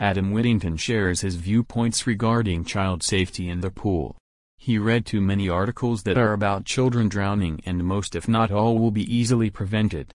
Adam Whittington shares his viewpoints regarding child safety in the pool. He read too many articles that are about children drowning and most if not all will be easily prevented.